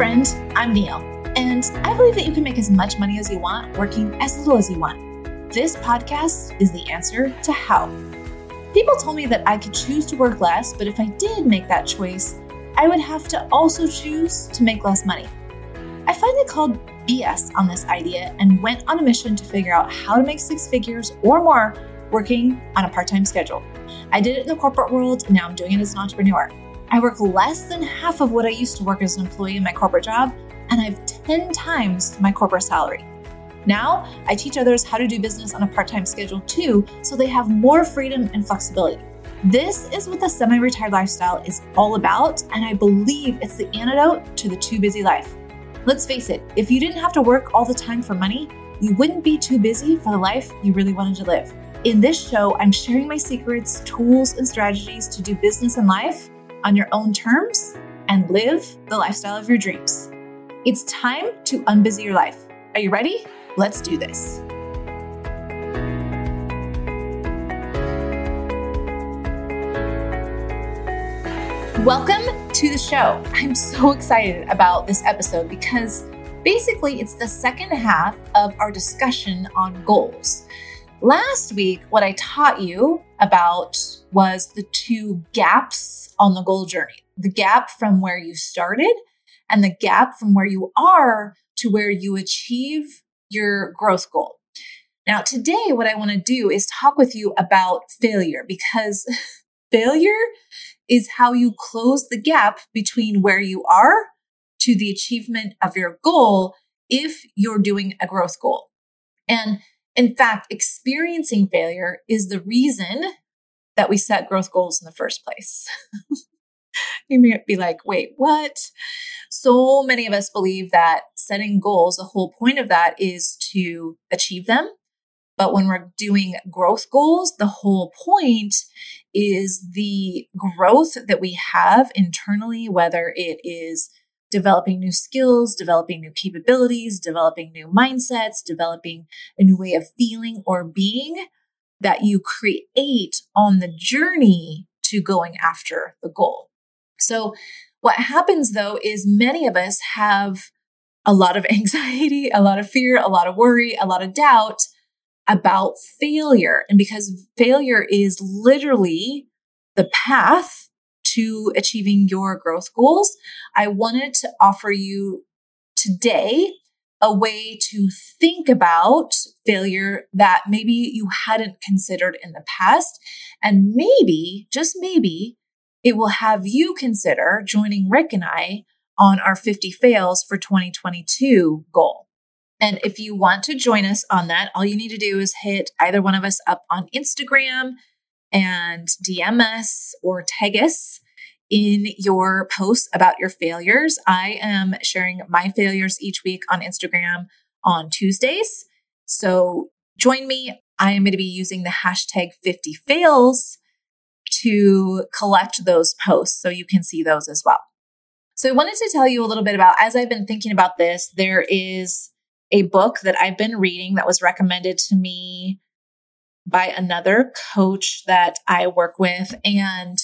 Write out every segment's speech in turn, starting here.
friend, I'm Neil, and I believe that you can make as much money as you want working as little as you want. This podcast is the answer to how. People told me that I could choose to work less, but if I did make that choice, I would have to also choose to make less money. I finally called BS on this idea and went on a mission to figure out how to make six figures or more working on a part time schedule. I did it in the corporate world, and now I'm doing it as an entrepreneur. I work less than half of what I used to work as an employee in my corporate job, and I have 10 times my corporate salary. Now, I teach others how to do business on a part time schedule too, so they have more freedom and flexibility. This is what the semi retired lifestyle is all about, and I believe it's the antidote to the too busy life. Let's face it, if you didn't have to work all the time for money, you wouldn't be too busy for the life you really wanted to live. In this show, I'm sharing my secrets, tools, and strategies to do business and life on your own terms and live the lifestyle of your dreams. It's time to unbusy your life. Are you ready? Let's do this. Welcome to the show. I'm so excited about this episode because basically it's the second half of our discussion on goals. Last week, what I taught you about was the two gaps on the goal journey the gap from where you started and the gap from where you are to where you achieve your growth goal. Now, today, what I want to do is talk with you about failure because failure is how you close the gap between where you are to the achievement of your goal if you're doing a growth goal. And in fact, experiencing failure is the reason that we set growth goals in the first place. you might be like, wait, what? So many of us believe that setting goals, the whole point of that is to achieve them. But when we're doing growth goals, the whole point is the growth that we have internally, whether it is developing new skills, developing new capabilities, developing new mindsets, developing a new way of feeling or being that you create on the journey to going after the goal. So, what happens though is many of us have a lot of anxiety, a lot of fear, a lot of worry, a lot of doubt about failure. And because failure is literally the path to achieving your growth goals, I wanted to offer you today a way to think about failure that maybe you hadn't considered in the past. And maybe, just maybe, it will have you consider joining Rick and I on our 50 fails for 2022 goal. And if you want to join us on that, all you need to do is hit either one of us up on Instagram and DM us or tag us in your posts about your failures. I am sharing my failures each week on Instagram on Tuesdays. So join me. I am going to be using the hashtag 50 fails to collect those posts so you can see those as well. So I wanted to tell you a little bit about, as I've been thinking about this, there is a book that I've been reading that was recommended to me by another coach that I work with. And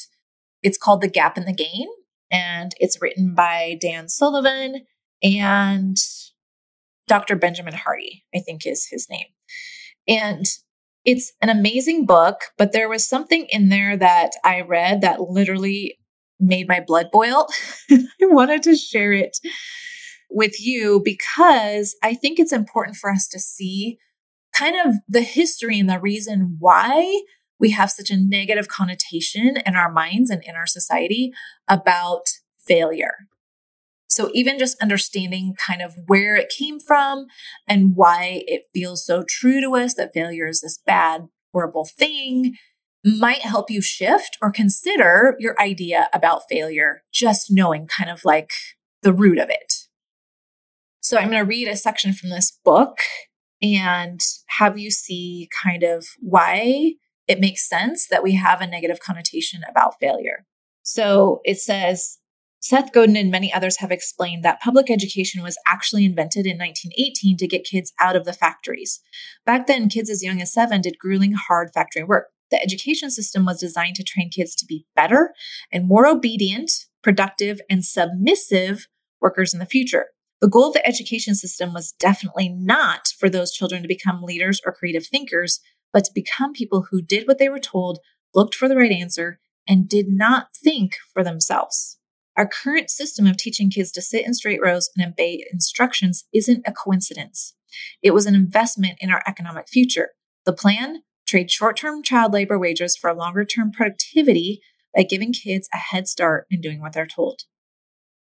it's called The Gap and the Gain. And it's written by Dan Sullivan and Dr. Benjamin Hardy, I think is his name. And it's an amazing book, but there was something in there that I read that literally made my blood boil. I wanted to share it with you because I think it's important for us to see kind of the history and the reason why we have such a negative connotation in our minds and in our society about failure. So, even just understanding kind of where it came from and why it feels so true to us that failure is this bad, horrible thing might help you shift or consider your idea about failure, just knowing kind of like the root of it. So, I'm going to read a section from this book and have you see kind of why it makes sense that we have a negative connotation about failure. So it says, Seth Godin and many others have explained that public education was actually invented in 1918 to get kids out of the factories. Back then, kids as young as seven did grueling, hard factory work. The education system was designed to train kids to be better and more obedient, productive, and submissive workers in the future. The goal of the education system was definitely not for those children to become leaders or creative thinkers, but to become people who did what they were told, looked for the right answer, and did not think for themselves. Our current system of teaching kids to sit in straight rows and obey instructions isn't a coincidence. It was an investment in our economic future. The plan? Trade short term child labor wages for longer term productivity by giving kids a head start in doing what they're told.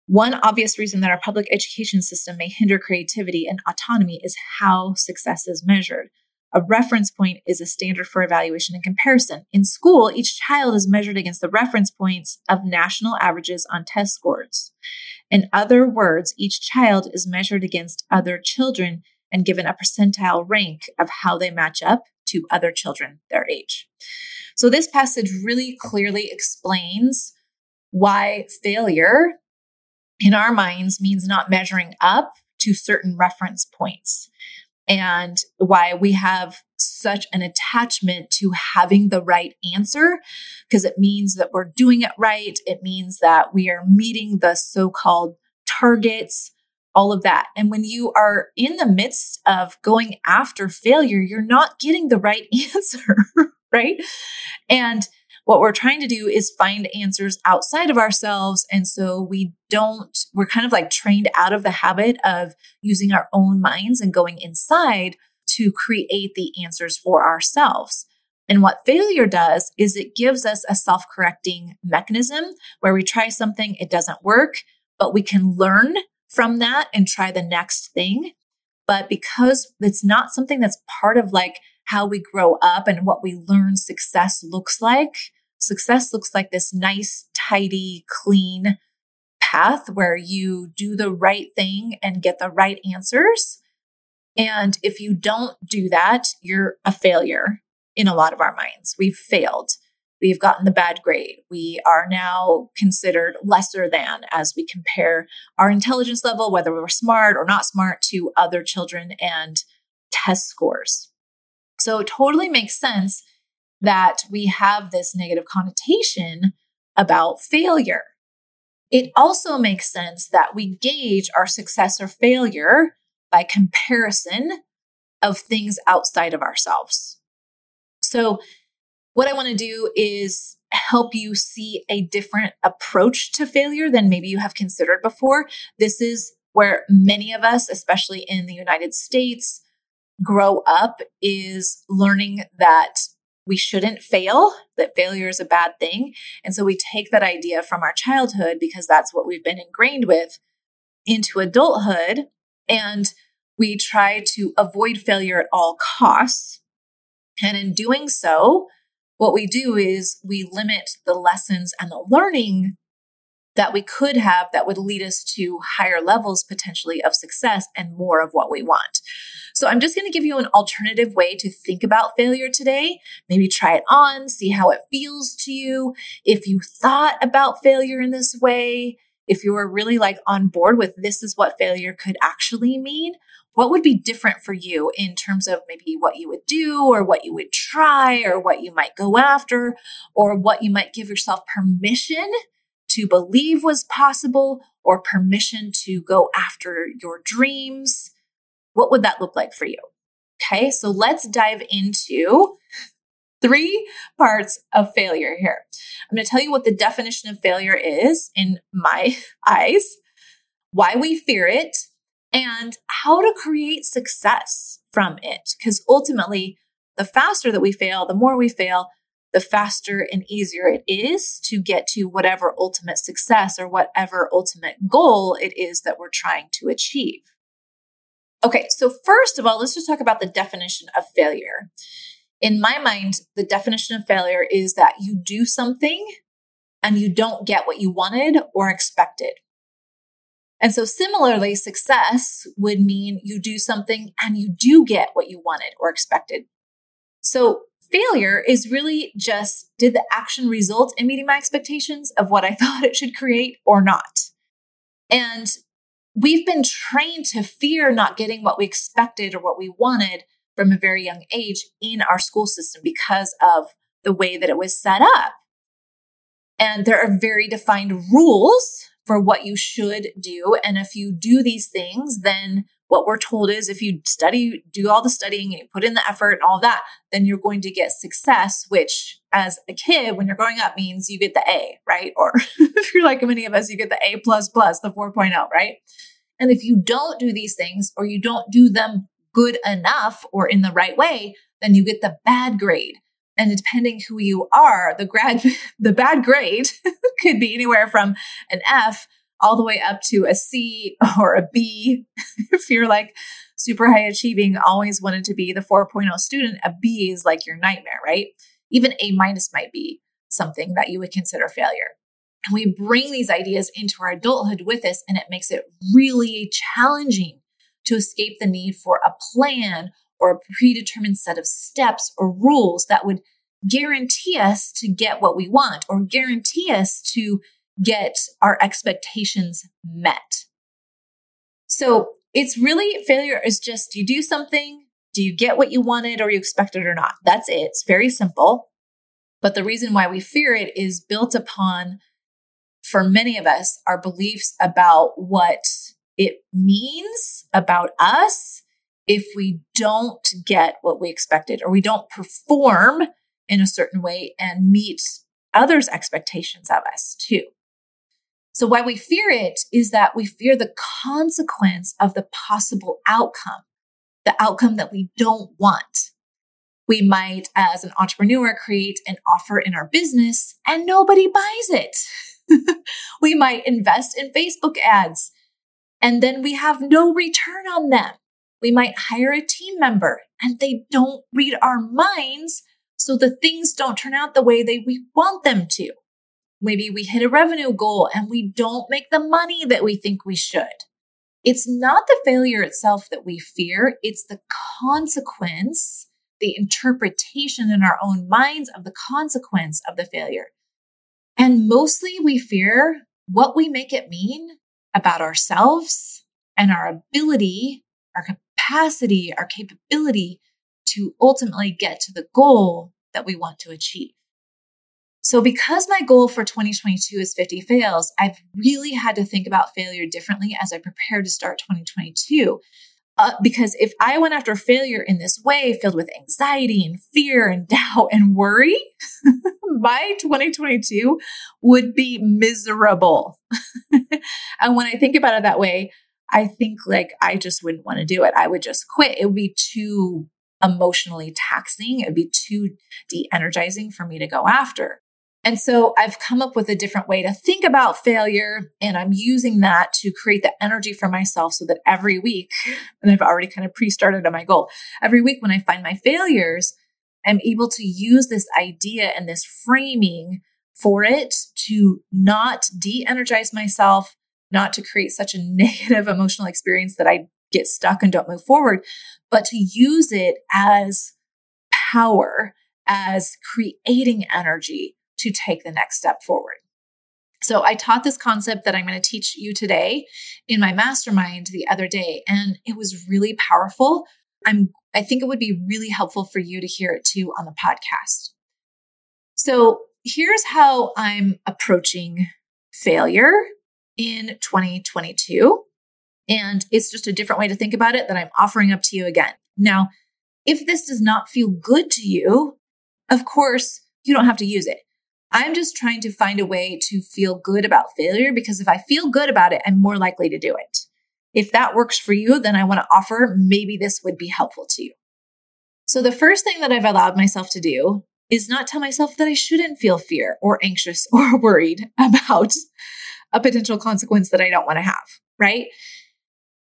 One obvious reason that our public education system may hinder creativity and autonomy is how success is measured. A reference point is a standard for evaluation and comparison. In school, each child is measured against the reference points of national averages on test scores. In other words, each child is measured against other children and given a percentile rank of how they match up to other children their age. So, this passage really clearly explains why failure in our minds means not measuring up to certain reference points and why we have such an attachment to having the right answer because it means that we're doing it right. It means that we are meeting the so called targets, all of that. And when you are in the midst of going after failure, you're not getting the right answer, right? And what we're trying to do is find answers outside of ourselves. And so we don't, we're kind of like trained out of the habit of using our own minds and going inside to create the answers for ourselves. And what failure does is it gives us a self correcting mechanism where we try something, it doesn't work, but we can learn from that and try the next thing. But because it's not something that's part of like how we grow up and what we learn success looks like. Success looks like this nice, tidy, clean path where you do the right thing and get the right answers. And if you don't do that, you're a failure in a lot of our minds. We've failed. We've gotten the bad grade. We are now considered lesser than as we compare our intelligence level, whether we're smart or not smart, to other children and test scores. So it totally makes sense that we have this negative connotation about failure. It also makes sense that we gauge our success or failure by comparison of things outside of ourselves. So, what I want to do is help you see a different approach to failure than maybe you have considered before. This is where many of us, especially in the United States, grow up is learning that we shouldn't fail, that failure is a bad thing. And so we take that idea from our childhood because that's what we've been ingrained with into adulthood. And we try to avoid failure at all costs. And in doing so, what we do is we limit the lessons and the learning that we could have that would lead us to higher levels potentially of success and more of what we want. So I'm just going to give you an alternative way to think about failure today. Maybe try it on, see how it feels to you. If you thought about failure in this way, if you were really like on board with this is what failure could actually mean, what would be different for you in terms of maybe what you would do or what you would try or what you might go after or what you might give yourself permission to believe was possible or permission to go after your dreams? What would that look like for you? Okay, so let's dive into three parts of failure here. I'm going to tell you what the definition of failure is in my eyes, why we fear it, and how to create success from it. Because ultimately, the faster that we fail, the more we fail, the faster and easier it is to get to whatever ultimate success or whatever ultimate goal it is that we're trying to achieve. Okay, so first of all, let's just talk about the definition of failure. In my mind, the definition of failure is that you do something and you don't get what you wanted or expected. And so, similarly, success would mean you do something and you do get what you wanted or expected. So, failure is really just did the action result in meeting my expectations of what I thought it should create or not? And we've been trained to fear not getting what we expected or what we wanted from a very young age in our school system because of the way that it was set up. And there are very defined rules for what you should do. And if you do these things, then what we're told is if you study, do all the studying and put in the effort and all that, then you're going to get success, which as a kid, when you're growing up means you get the A, right? Or if you're like many of us, you get the A plus plus, the 4.0, right? And if you don't do these things or you don't do them good enough or in the right way, then you get the bad grade. And depending who you are, the grad, the bad grade could be anywhere from an F all the way up to a C or a B. if you're like super high achieving, always wanted to be the 4.0 student, a B is like your nightmare, right? Even A minus might be something that you would consider failure. And we bring these ideas into our adulthood with us, and it makes it really challenging to escape the need for a plan or a predetermined set of steps or rules that would guarantee us to get what we want or guarantee us to get our expectations met. So it's really failure is just you do something, do you get what you wanted or you expected or not? That's it. It's very simple. But the reason why we fear it is built upon, for many of us, our beliefs about what it means about us if we don't get what we expected or we don't perform in a certain way and meet others' expectations of us too. So why we fear it is that we fear the consequence of the possible outcome, the outcome that we don't want. We might, as an entrepreneur, create an offer in our business and nobody buys it. we might invest in Facebook ads and then we have no return on them. We might hire a team member and they don't read our minds, so the things don't turn out the way they we want them to. Maybe we hit a revenue goal and we don't make the money that we think we should. It's not the failure itself that we fear, it's the consequence, the interpretation in our own minds of the consequence of the failure. And mostly we fear what we make it mean about ourselves and our ability, our capacity, our capability to ultimately get to the goal that we want to achieve. So, because my goal for 2022 is 50 fails, I've really had to think about failure differently as I prepare to start 2022. Uh, because if I went after failure in this way, filled with anxiety and fear and doubt and worry, my 2022 would be miserable. and when I think about it that way, I think like I just wouldn't want to do it. I would just quit. It would be too emotionally taxing. It would be too de energizing for me to go after. And so I've come up with a different way to think about failure. And I'm using that to create the energy for myself so that every week, and I've already kind of pre started on my goal, every week when I find my failures, I'm able to use this idea and this framing for it to not de energize myself, not to create such a negative emotional experience that I get stuck and don't move forward, but to use it as power, as creating energy to take the next step forward. So I taught this concept that I'm going to teach you today in my mastermind the other day and it was really powerful. I'm I think it would be really helpful for you to hear it too on the podcast. So here's how I'm approaching failure in 2022. And it's just a different way to think about it that I'm offering up to you again. Now, if this does not feel good to you, of course, you don't have to use it. I'm just trying to find a way to feel good about failure because if I feel good about it, I'm more likely to do it. If that works for you, then I want to offer maybe this would be helpful to you. So the first thing that I've allowed myself to do is not tell myself that I shouldn't feel fear or anxious or worried about a potential consequence that I don't want to have, right?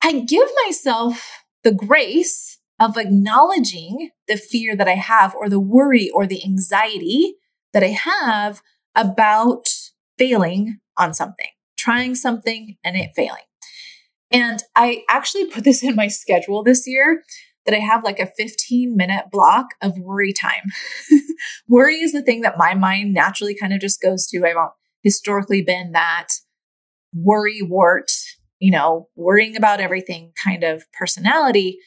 I give myself the grace of acknowledging the fear that I have or the worry or the anxiety that I have about failing on something, trying something and it failing. And I actually put this in my schedule this year that I have like a 15 minute block of worry time. worry is the thing that my mind naturally kind of just goes to. I've historically been that worry wart, you know, worrying about everything kind of personality.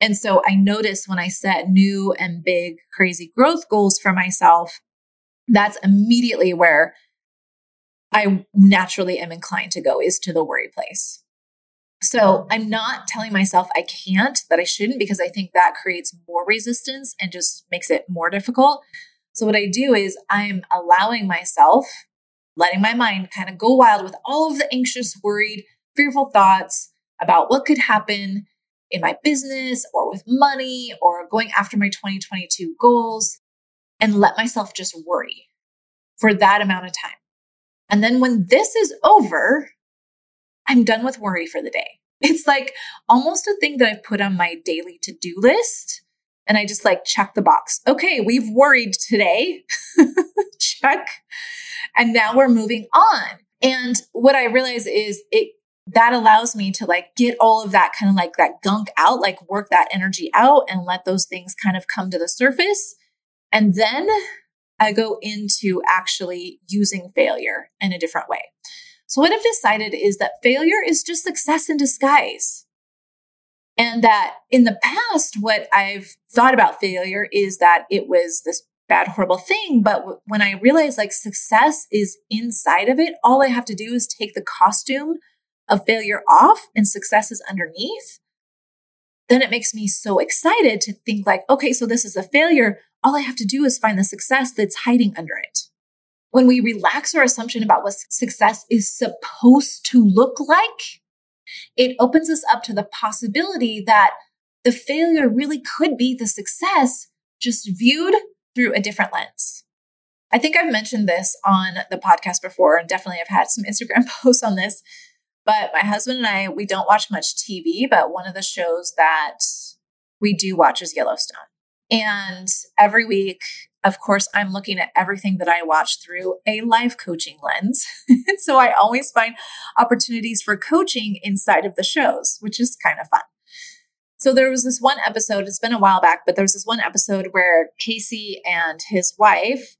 And so I notice when I set new and big, crazy growth goals for myself, that's immediately where I naturally am inclined to go is to the worry place. So I'm not telling myself I can't, that I shouldn't, because I think that creates more resistance and just makes it more difficult. So what I do is I'm allowing myself, letting my mind kind of go wild with all of the anxious, worried, fearful thoughts about what could happen in my business or with money or going after my 2022 goals and let myself just worry for that amount of time. And then when this is over, I'm done with worry for the day. It's like almost a thing that I've put on my daily to do list. And I just like check the box. Okay, we've worried today. check. And now we're moving on. And what I realize is it that allows me to like get all of that kind of like that gunk out, like work that energy out and let those things kind of come to the surface. And then I go into actually using failure in a different way. So, what I've decided is that failure is just success in disguise. And that in the past, what I've thought about failure is that it was this bad, horrible thing. But when I realize like success is inside of it, all I have to do is take the costume of failure off and success is underneath, then it makes me so excited to think like, okay, so this is a failure. All I have to do is find the success that's hiding under it. When we relax our assumption about what success is supposed to look like, it opens us up to the possibility that the failure really could be the success just viewed through a different lens. I think I've mentioned this on the podcast before, and definitely I've had some Instagram posts on this. But my husband and I, we don't watch much TV, but one of the shows that we do watch is Yellowstone. And every week, of course, I'm looking at everything that I watch through a life coaching lens. and so I always find opportunities for coaching inside of the shows, which is kind of fun. So there was this one episode, it's been a while back, but there was this one episode where Kayce and his wife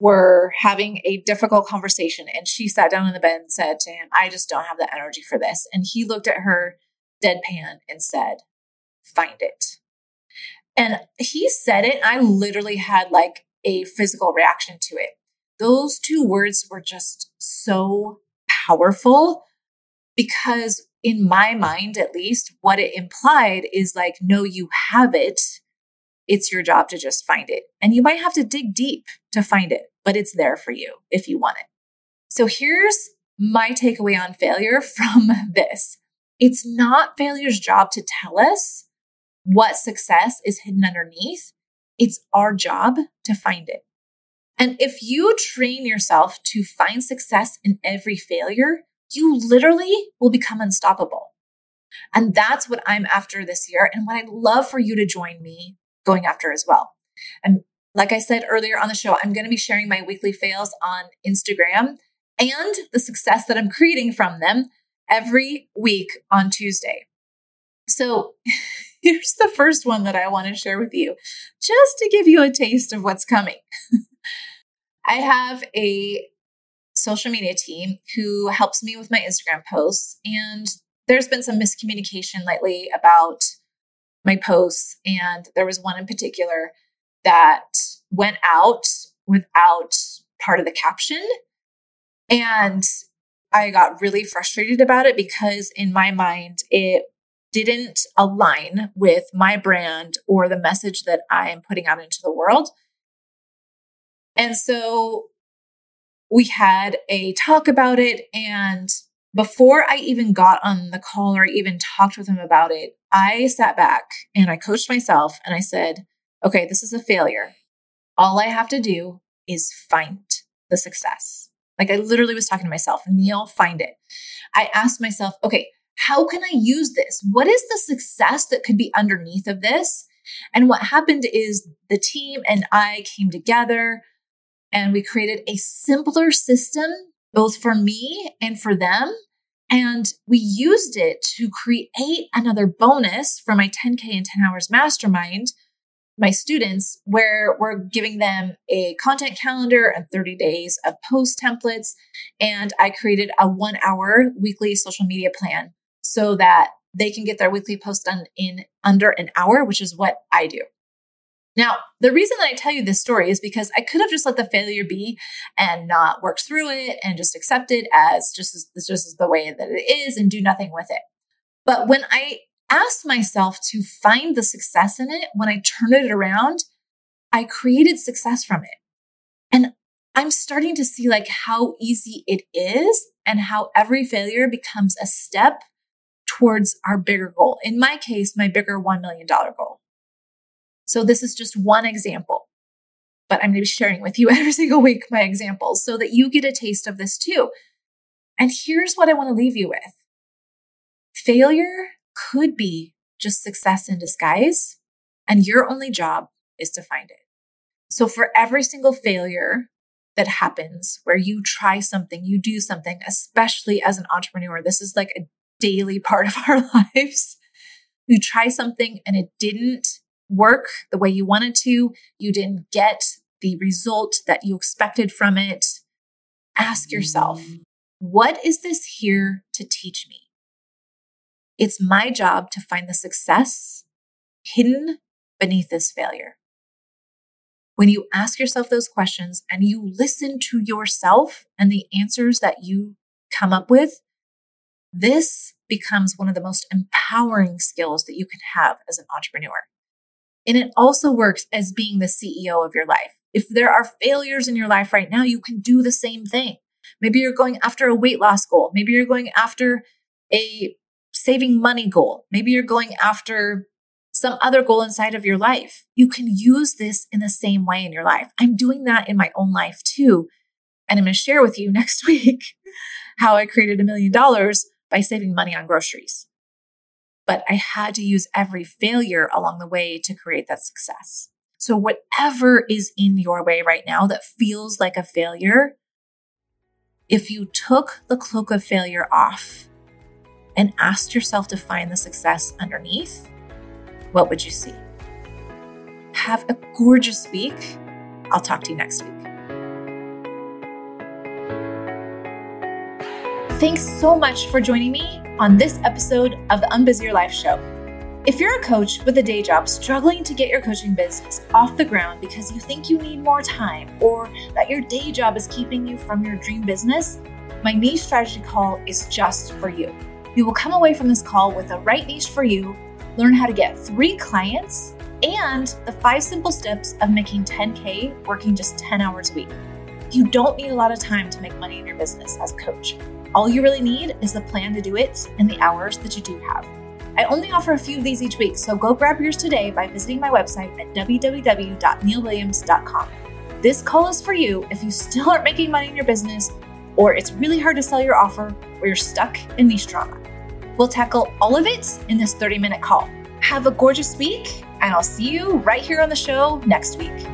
were having a difficult conversation and she sat down in the bed and said to him, I just don't have the energy for this. And he looked at her deadpan and said, Find it. And he said it. I literally had like a physical reaction to it. Those two words were just so powerful because, in my mind at least, what it implied is like, no, you have it. It's your job to just find it. And you might have to dig deep to find it but it's there for you if you want it. So here's my takeaway on failure from this it's not failure's job to tell us what success is hidden underneath, it's our job to find it. And if you train yourself to find success in every failure, you literally will become unstoppable. And that's what I'm after this year and what I'd love for you to join me going after as well. And like I said earlier on the show, I'm going to be sharing my weekly fails on Instagram and the success that I'm creating from them every week on Tuesday. So here's the first one that I want to share with you, just to give you a taste of what's coming. I have a social media team who helps me with my Instagram posts, and there's been some miscommunication lately about my posts. And there was one in particular that went out without part of the caption. And I got really frustrated about it because, in my mind, it didn't align with my brand or the message that I am putting out into the world. And so we had a talk about it. And before I even got on the call or even talked with him about it, I sat back and I coached myself and I said, okay, this is a failure. All I have to do is find the success. Like I literally was talking to myself, and Neil, find it. I asked myself, okay, how can I use this? What is the success that could be underneath of this? And what happened is the team and I came together and we created a simpler system, both for me and for them. And we used it to create another bonus for my 10K and 10 hours mastermind my students where we're giving them a content calendar and 30 days of post templates. And I created a one hour weekly social media plan so that they can get their weekly post done in under an hour, which is what I do. Now, the reason that I tell you this story is because I could have just let the failure be and not work through it and just accept it as just as just is the way that it is and do nothing with it. But when I asked myself to find the success in it, when I turned it around, I created success from it. And I'm starting to see like how easy it is and how every failure becomes a step towards our bigger goal. In my case, my bigger $1 million goal. So this is just one example, but I'm going to be sharing with you every single week my examples so that you get a taste of this too. And here's what I want to leave you with. Failure could be just success in disguise, and your only job is to find it. So for every single failure that happens where you try something, you do something, especially as an entrepreneur, this is like a daily part of our lives. You try something and it didn't work the way you wanted to, you didn't get the result that you expected from it. Ask yourself, what is this here to teach me? It's my job to find the success hidden beneath this failure. When you ask yourself those questions and you listen to yourself and the answers that you come up with, this becomes one of the most empowering skills that you can have as an entrepreneur. And it also works as being the CEO of your life. If there are failures in your life right now, you can do the same thing. Maybe you're going after a weight loss goal. Maybe you're going after a saving money goal. Maybe you're going after some other goal inside of your life. You can use this in the same way in your life. I'm doing that in my own life too. And I'm going to share with you next week how I created a million dollars by saving money on groceries. But I had to use every failure along the way to create that success. So, whatever is in your way right now that feels like a failure, if you took the cloak of failure off and asked yourself to find the success underneath, what would you see? Have a gorgeous week. I'll talk to you next week. Thanks so much for joining me on this episode of the Unbusy Life Show. If you're a coach with a day job struggling to get your coaching business off the ground because you think you need more time or that your day job is keeping you from your dream business, my niche strategy call is just for you. You will come away from this call with the right niche for you, learn how to get three clients, and the five simple steps of making 10K working just 10 hours a week. You don't need a lot of time to make money in your business as a coach. All you really need is the plan to do it and the hours that you do have. I only offer a few of these each week, so go grab yours today by visiting my website at www.neilwilliams.com. This call is for you if you still aren't making money in your business, or it's really hard to sell your offer, or you're stuck in niche drama. We'll tackle all of it in this 30 minute call. Have a gorgeous week, and I'll see you right here on the show next week.